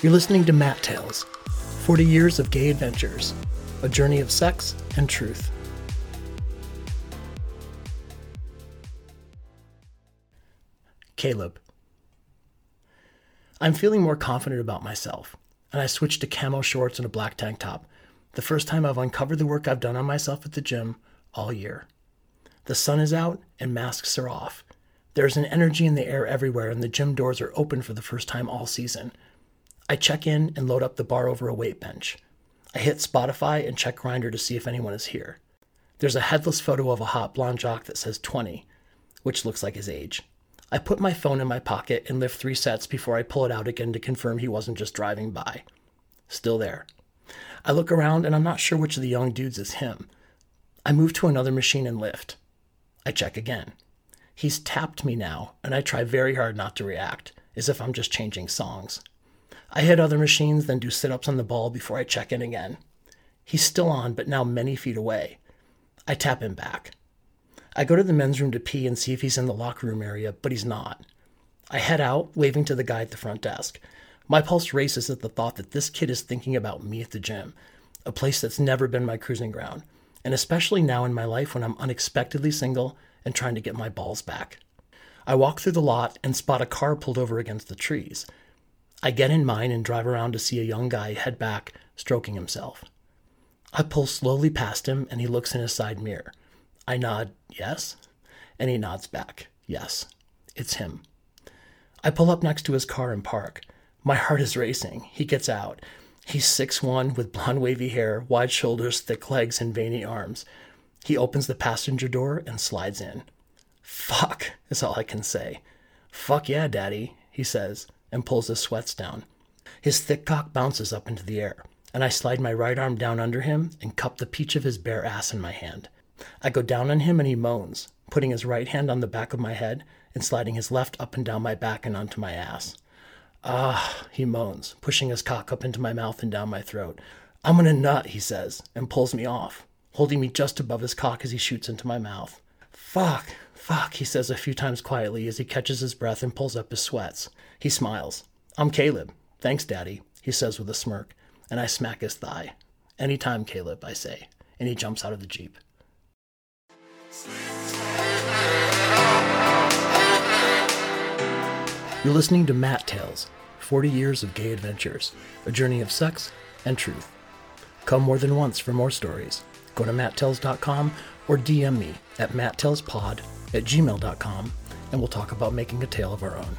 You're listening to Mat Tales 40 Years of Gay Adventures, a journey of sex and truth. Caleb. I'm feeling more confident about myself, and I switched to camo shorts and a black tank top, the first time I've uncovered the work I've done on myself at the gym all year. The sun is out and masks are off. There's an energy in the air everywhere, and the gym doors are open for the first time all season. I check in and load up the bar over a weight bench. I hit Spotify and check Grindr to see if anyone is here. There's a headless photo of a hot blonde jock that says 20, which looks like his age. I put my phone in my pocket and lift three sets before I pull it out again to confirm he wasn't just driving by. Still there. I look around and I'm not sure which of the young dudes is him. I move to another machine and lift. I check again. He's tapped me now, and I try very hard not to react, as if I'm just changing songs. I hit other machines, then do sit ups on the ball before I check in again. He's still on, but now many feet away. I tap him back. I go to the men's room to pee and see if he's in the locker room area, but he's not. I head out, waving to the guy at the front desk. My pulse races at the thought that this kid is thinking about me at the gym, a place that's never been my cruising ground, and especially now in my life when I'm unexpectedly single and trying to get my balls back. I walk through the lot and spot a car pulled over against the trees. I get in mine and drive around to see a young guy head back, stroking himself. I pull slowly past him and he looks in his side mirror. I nod, yes, and he nods back, yes, it's him. I pull up next to his car and park. My heart is racing. He gets out. He's six one with blonde wavy hair, wide shoulders, thick legs, and veiny arms. He opens the passenger door and slides in. Fuck, is all I can say. Fuck yeah, daddy, he says and pulls his sweats down. His thick cock bounces up into the air, and I slide my right arm down under him and cup the peach of his bare ass in my hand. I go down on him and he moans, putting his right hand on the back of my head and sliding his left up and down my back and onto my ass. Ah, he moans, pushing his cock up into my mouth and down my throat. I'm gonna nut, he says, and pulls me off, holding me just above his cock as he shoots into my mouth. Fuck, fuck, he says a few times quietly as he catches his breath and pulls up his sweats. He smiles. I'm Caleb. Thanks, Daddy, he says with a smirk, and I smack his thigh. Anytime, Caleb, I say, and he jumps out of the Jeep. You're listening to Mat Tales 40 Years of Gay Adventures, a journey of sex and truth. Come more than once for more stories. Go to matttales.com or DM me at matttellspod at gmail.com and we'll talk about making a tale of our own.